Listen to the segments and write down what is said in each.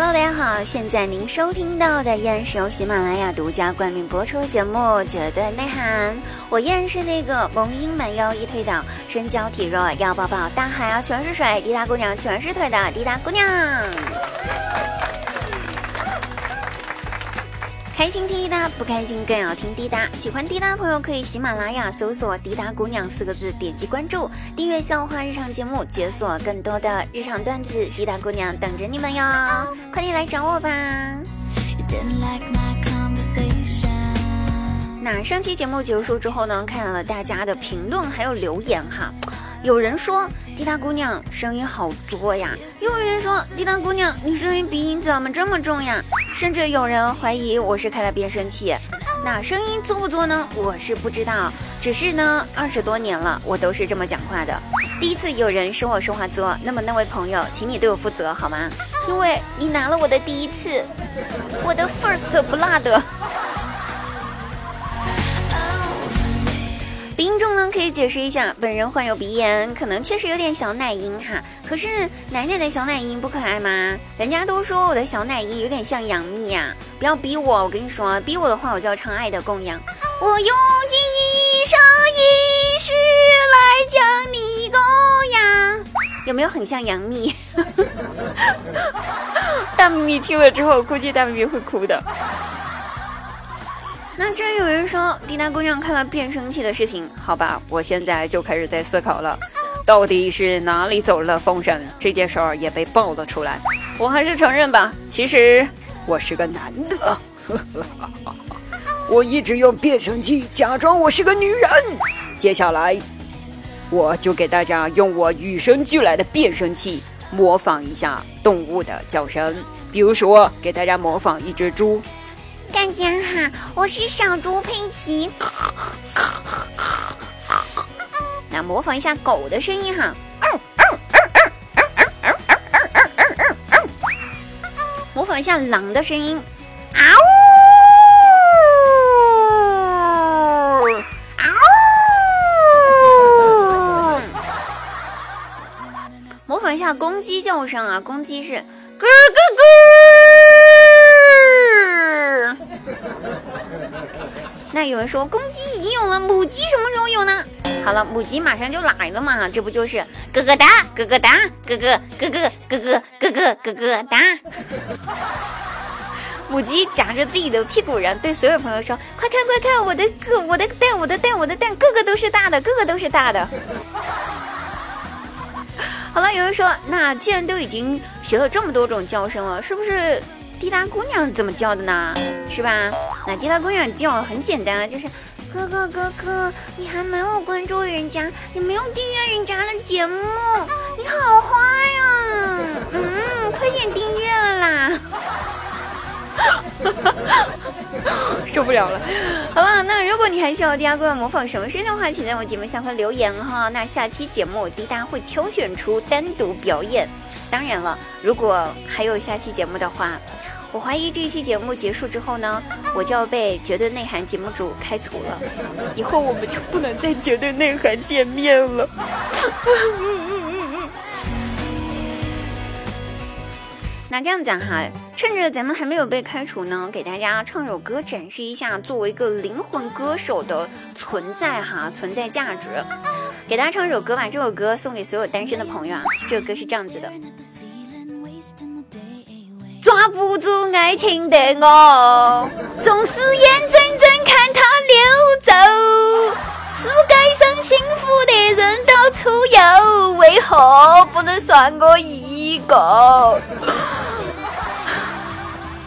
Hello，大家好，现在您收听到的依然是由喜马拉雅独家冠名播出的节目《绝对内涵》，我依然是那个萌音没有一推倒，身娇体弱要抱抱，大海啊全是水，滴答姑娘全是腿的滴答姑娘。开心听滴答，不开心更要听滴答。喜欢滴答的朋友可以喜马拉雅搜索“滴答姑娘”四个字，点击关注，订阅笑话日常节目，解锁更多的日常段子。滴答姑娘等着你们哟，快点来找我吧！那上期节目结束之后呢，看了大家的评论还有留言哈。有人说滴答姑娘声音好作呀，又有人说滴答姑娘你声音鼻音怎么这么重呀？甚至有人怀疑我是开了变声器。那声音作不作呢？我是不知道，只是呢二十多年了，我都是这么讲话的。第一次有人说我说话作，那么那位朋友，请你对我负责好吗？因为你拿了我的第一次，我的 first blood。鼻音重呢，可以解释一下，本人患有鼻炎，可能确实有点小奶音哈。可是奶奶的小奶音不可爱吗？人家都说我的小奶音有点像杨幂呀，不要逼我，我跟你说，逼我的话我就要唱《爱的供养》。我用尽一生一世来将你供养，有没有很像杨幂？大幂幂听了之后，估计大幂幂会哭的。那真有人说滴答姑娘看了变声器的事情，好吧，我现在就开始在思考了，到底是哪里走了风声？这件事儿也被爆了出来，我还是承认吧，其实我是个男的，我一直用变声器假装我是个女人。接下来，我就给大家用我与生俱来的变声器模仿一下动物的叫声，比如说给大家模仿一只猪。大家好，我是小猪佩奇。那模仿一下狗的声音哈，模仿一下狼的声音，嗷嗷！模仿一下公鸡叫声啊，公鸡是咯咯咯。那有人说公鸡已经有了，母鸡什么时候有呢？好了，母鸡马上就来了嘛，这不就是咯咯哒，咯咯哒，咯咯咯咯咯咯咯咯咯哒。母鸡夹着自己的屁股，然后对所有朋友说：“快看快看，我的个我的蛋，我的蛋，我的蛋，个个都是大的，个个都是大的。”好了，有人说，那既然都已经学了这么多种叫声了，是不是？滴答姑娘怎么叫的呢？是吧？那滴答姑娘叫很简单啊，就是哥哥哥哥，你还没有关注人家，你没有订阅人家的节目，你好坏呀！嗯，快点订阅了啦！哈 哈 受不了了。好了，那如果你还需要滴答姑娘模仿什么声的话，请在我节目下方留言哈。那下期节目滴答会挑选出单独表演。当然了，如果还有下期节目的话。我怀疑这一期节目结束之后呢，我就要被绝对内涵节目组开除了，以后我们就不能在绝对内涵见面了。那这样讲哈，趁着咱们还没有被开除呢，给大家唱首歌展示一下作为一个灵魂歌手的存在哈，存在价值。给大家唱首歌吧，这首歌送给所有单身的朋友啊。这首歌是这样子的。抓不住爱情的我，总是眼睁睁看它溜走。世界上幸福的人到处有，为何不能算我一狗？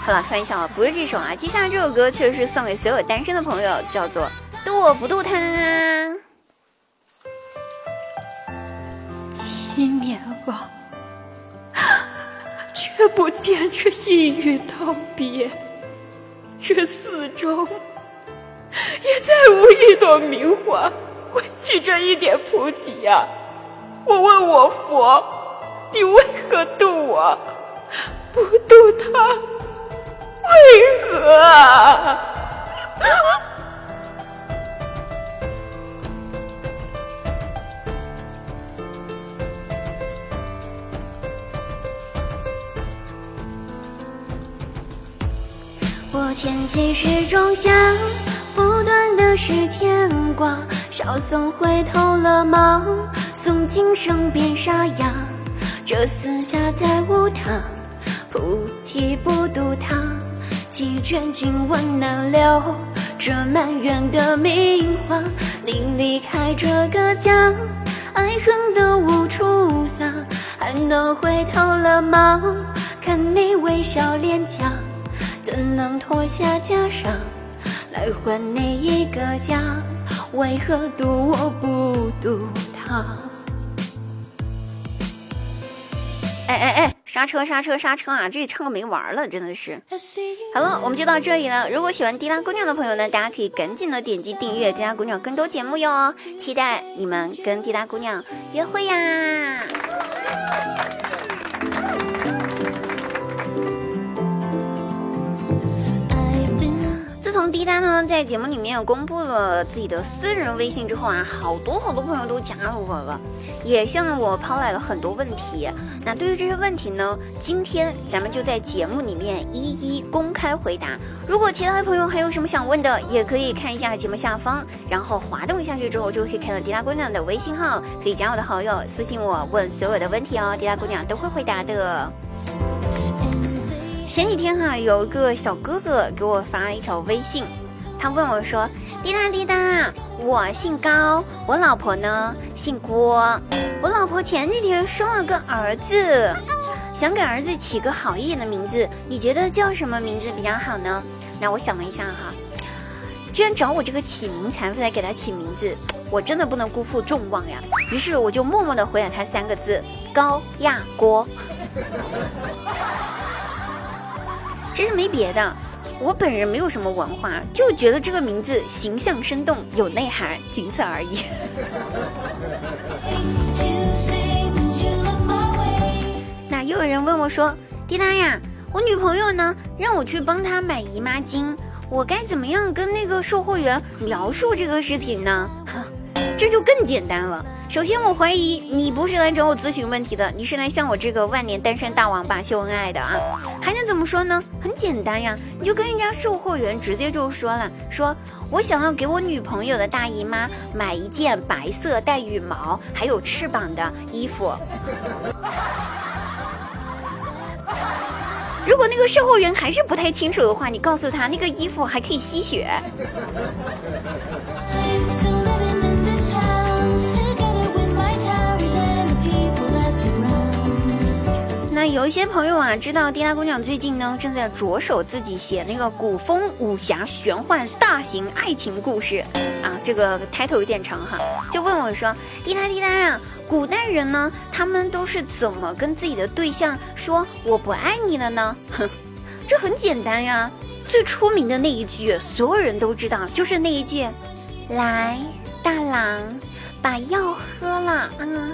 好了，开玩笑了，不是这首啊。接下来这首歌确实是送给所有单身的朋友，叫做《渡我不渡他》。七年了。却不见这一语道别，这四周也再无一朵名花为起这一点菩提啊！我问我佛，你为何渡我，不渡他？为何啊？我牵起时钟响，不断的是牵挂。稍送回头了忙？送今生变沙哑。这四下再无他，菩提不渡他。几卷经文难留，这满园的名花。你离开这个家，爱恨都无处撒。还能回头了吗？看你微笑脸颊，怎能脱下袈裟来还你一个家？为何渡我不渡他？哎哎哎，刹车刹车刹车啊！这里唱个没完了，真的是。好了，我们就到这里了。如果喜欢滴答姑娘的朋友呢，大家可以赶紧的点击订阅滴答姑娘更多节目哟。期待你们跟滴答姑娘约会呀！滴答呢在节目里面公布了自己的私人微信之后啊，好多好多朋友都加了我了，也向我抛来了很多问题。那对于这些问题呢，今天咱们就在节目里面一一公开回答。如果其他的朋友还有什么想问的，也可以看一下节目下方，然后滑动下去之后就可以看到滴答姑娘的微信号，可以加我的好友私信我问所有的问题哦，滴答姑娘都会回答的。前几天哈，有一个小哥哥给我发了一条微信，他问我说：“滴答滴答，我姓高，我老婆呢姓郭，我老婆前几天生了个儿子，想给儿子起个好一点的名字，你觉得叫什么名字比较好呢？”那我想了一下哈，居然找我这个起名才来给他起名字，我真的不能辜负众望呀。于是我就默默的回了他三个字：高亚郭。其实没别的，我本人没有什么文化，就觉得这个名字形象生动，有内涵，仅此而已。那又有人问我说：“滴答呀，我女朋友呢，让我去帮她买姨妈巾，我该怎么样跟那个售货员描述这个事情呢？” 这就更简单了。首先，我怀疑你不是来找我咨询问题的，你是来向我这个万年单身大王吧秀恩爱的啊！还能怎么说呢？很简单呀，你就跟人家售货员直接就说了，说我想要给我女朋友的大姨妈买一件白色带羽毛还有翅膀的衣服。如果那个售货员还是不太清楚的话，你告诉他那个衣服还可以吸血。那有一些朋友啊，知道滴答姑娘最近呢正在着手自己写那个古风武侠玄幻大型爱情故事啊，这个 title 有点长哈，就问我说：“滴答滴答呀，古代人呢，他们都是怎么跟自己的对象说我不爱你了呢？”哼，这很简单呀，最出名的那一句，所有人都知道，就是那一句：“来，大郎，把药喝了。”嗯。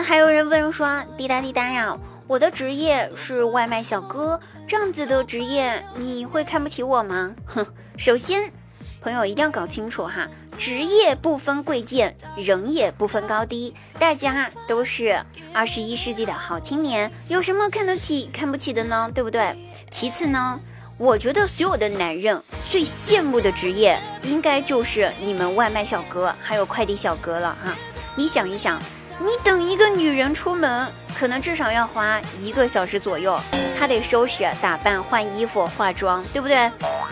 还有人问说：“滴答滴答呀，我的职业是外卖小哥，这样子的职业你会看不起我吗？”哼，首先，朋友一定要搞清楚哈，职业不分贵贱，人也不分高低，大家都是二十一世纪的好青年，有什么看得起、看不起的呢？对不对？其次呢，我觉得所有的男人最羡慕的职业，应该就是你们外卖小哥还有快递小哥了啊！你想一想。你等一个女人出门，可能至少要花一个小时左右，她得收拾、打扮、换衣服、化妆，对不对？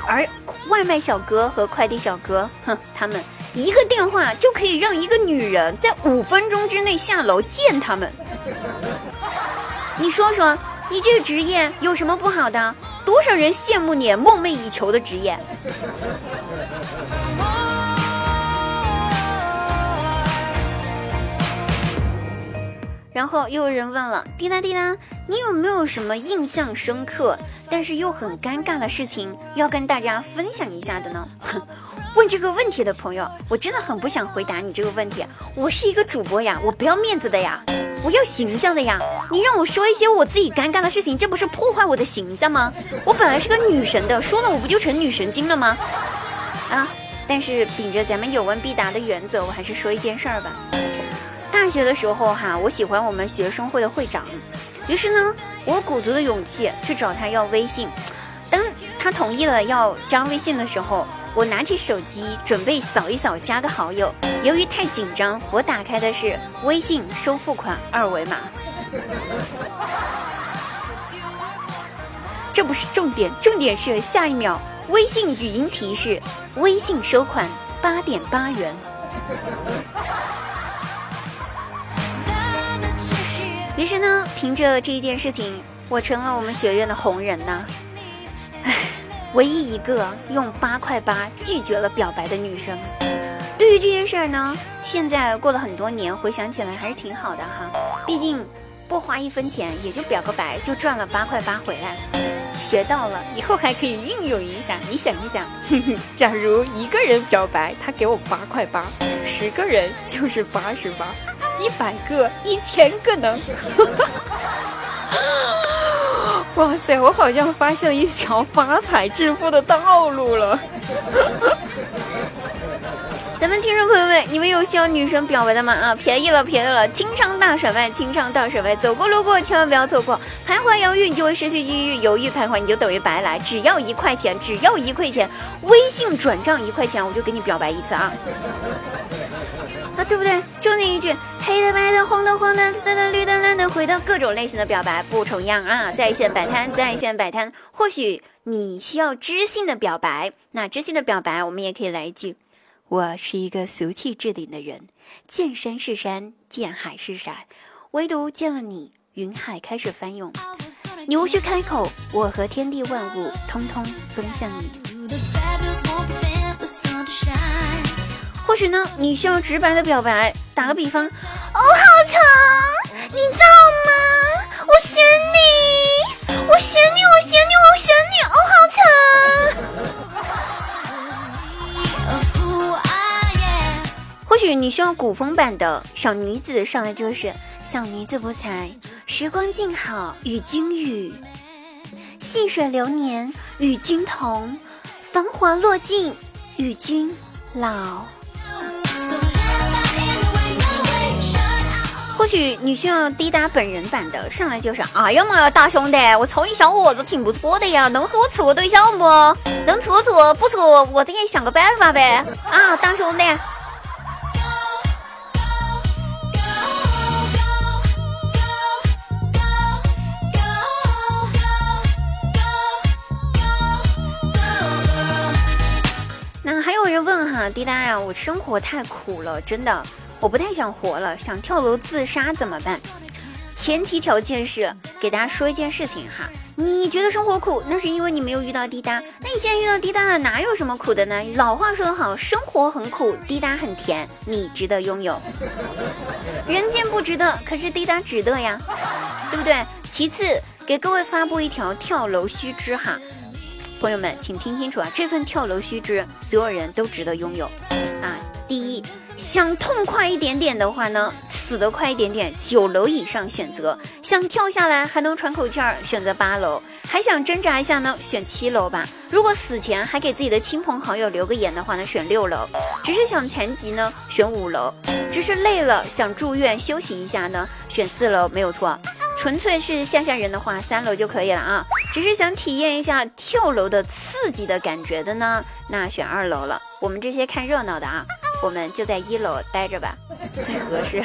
而外卖小哥和快递小哥，哼，他们一个电话就可以让一个女人在五分钟之内下楼见他们。你说说，你这个职业有什么不好的？多少人羡慕你梦寐以求的职业？然后又有人问了，滴答滴答，你有没有什么印象深刻，但是又很尴尬的事情要跟大家分享一下的呢？问这个问题的朋友，我真的很不想回答你这个问题。我是一个主播呀，我不要面子的呀，我要形象的呀。你让我说一些我自己尴尬的事情，这不是破坏我的形象吗？我本来是个女神的，说了我不就成女神经了吗？啊！但是秉着咱们有问必答的原则，我还是说一件事儿吧。学的时候哈，我喜欢我们学生会的会长，于是呢，我鼓足了勇气去找他要微信。当他同意了要加微信的时候，我拿起手机准备扫一扫加个好友。由于太紧张，我打开的是微信收付款二维码。这不是重点，重点是下一秒微信语音提示：微信收款八点八元。于是呢，凭着这一件事情，我成了我们学院的红人呐。唉，唯一一个用八块八拒绝了表白的女生。对于这件事儿呢，现在过了很多年，回想起来还是挺好的哈。毕竟不花一分钱，也就表个白，就赚了八块八回来。学到了，以后还可以运用一下。你想一想，假如一个人表白，他给我八块八，十个人就是八十八。一百个，一千个呢！哇塞，我好像发现了一条发财致富的道路了。咱们听众朋友们，你们有需要女生表白的吗？啊，便宜了，便宜了！清唱大甩卖，清唱大甩卖，走过路过千万不要错过。徘徊犹豫，你就会失去抑郁；犹豫徘徊，你就等于白来。只要一块钱，只要一块钱，微信转账一块钱，我就给你表白一次啊！啊，对不对？就那一句，黑的、白的、红的、黄的、紫的、绿的、蓝的、灰的，各种类型的表白不重样啊！在线摆摊，在线摆摊。或许你需要知性的表白，那知性的表白，我们也可以来一句。我是一个俗气至顶的人，见山是山，见海是海，唯独见了你，云海开始翻涌。你无需开口，我和天地万物通通奔向你。或许呢，你需要直白的表白，打个比方，哦，好疼，你知道吗？我选你，我选你，我选你，我选你，哦，好疼。或许你需要古风版的小女子上来就是小女子不才，时光静好与君语，细水流年与君同，繁华落尽与君老。许你需要滴答本人版的上来就是哎呀妈呀，大兄弟，我瞅你小伙子挺不错的呀，能和我处个对象不？能处处不处，我再给你想个办法呗。啊，大兄弟。那还有人问哈，滴答呀，我生活太苦了，真的，我不太想活了，想跳楼自杀怎么办？前提条件是给大家说一件事情哈，你觉得生活苦，那是因为你没有遇到滴答。那你现在遇到滴答了，哪有什么苦的呢？老话说得好，生活很苦，滴答很甜，你值得拥有。人间不值得，可是滴答值得呀，对不对？其次，给各位发布一条跳楼须知哈。朋友们，请听清楚啊！这份跳楼须知，所有人都值得拥有啊！第一，想痛快一点点的话呢，死得快一点点，九楼以上选择；想跳下来还能喘口气儿，选择八楼；还想挣扎一下呢，选七楼吧。如果死前还给自己的亲朋好友留个言的话呢，选六楼；只是想残疾呢，选五楼；只是累了想住院休息一下呢，选四楼，没有错。纯粹是吓吓人的话，三楼就可以了啊。只是想体验一下跳楼的刺激的感觉的呢，那选二楼了。我们这些看热闹的啊，我们就在一楼待着吧，最合适。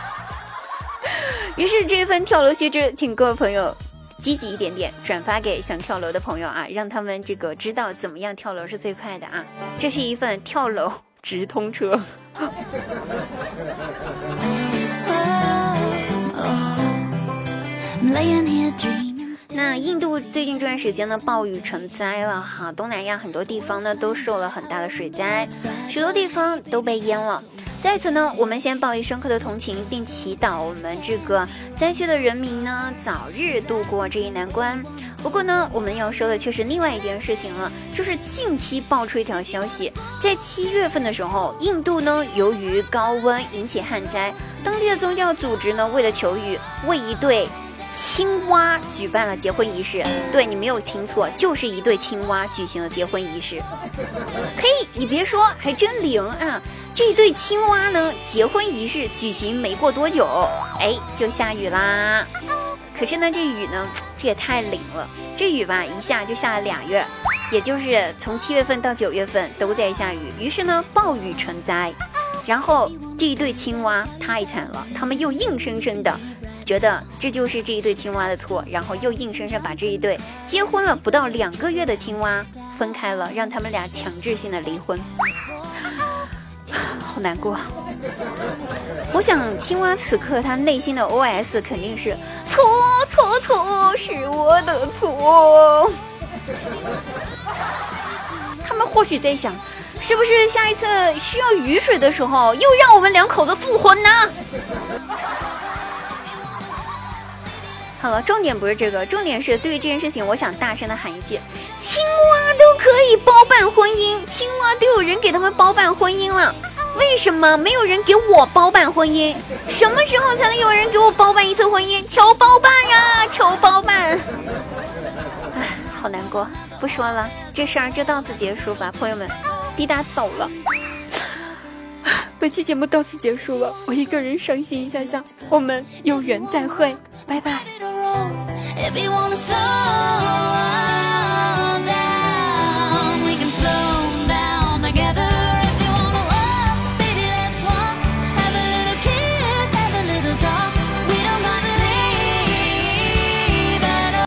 于是这份跳楼须知，请各位朋友积极一点点，转发给想跳楼的朋友啊，让他们这个知道怎么样跳楼是最快的啊。这是一份跳楼直通车。那印度最近这段时间呢，暴雨成灾了哈，东南亚很多地方呢都受了很大的水灾，许多地方都被淹了。在此呢，我们先报以深刻的同情，并祈祷我们这个灾区的人民呢早日度过这一难关。不过呢，我们要说的却是另外一件事情了，就是近期爆出一条消息，在七月份的时候，印度呢由于高温引起旱灾，当地的宗教组织呢为了求雨，为一对青蛙举办了结婚仪式。对你没有听错，就是一对青蛙举行了结婚仪式。嘿，你别说，还真灵啊！这对青蛙呢，结婚仪式举行没过多久，哎，就下雨啦。可是呢，这雨呢，这也太灵了。这雨吧，一下就下了俩月，也就是从七月份到九月份都在下雨。于是呢，暴雨成灾。然后这一对青蛙太惨了，他们又硬生生的觉得这就是这一对青蛙的错，然后又硬生生把这一对结婚了不到两个月的青蛙分开了，让他们俩强制性的离婚。好难过。我想青蛙此刻他内心的 OS 肯定是错错错，是我的错。他们或许在想，是不是下一次需要雨水的时候，又让我们两口子复婚呢？好了，重点不是这个，重点是对于这件事情，我想大声的喊一句：青蛙都可以包办婚姻，青蛙都有人给他们包办婚姻了。为什么没有人给我包办婚姻？什么时候才能有人给我包办一次婚姻？求包办呀！求包办！唉，好难过，不说了，这事儿就到此结束吧，朋友们，滴答走了。本期节目到此结束了，我一个人伤心一下下，我们有缘再会，拜拜。if you wanna slow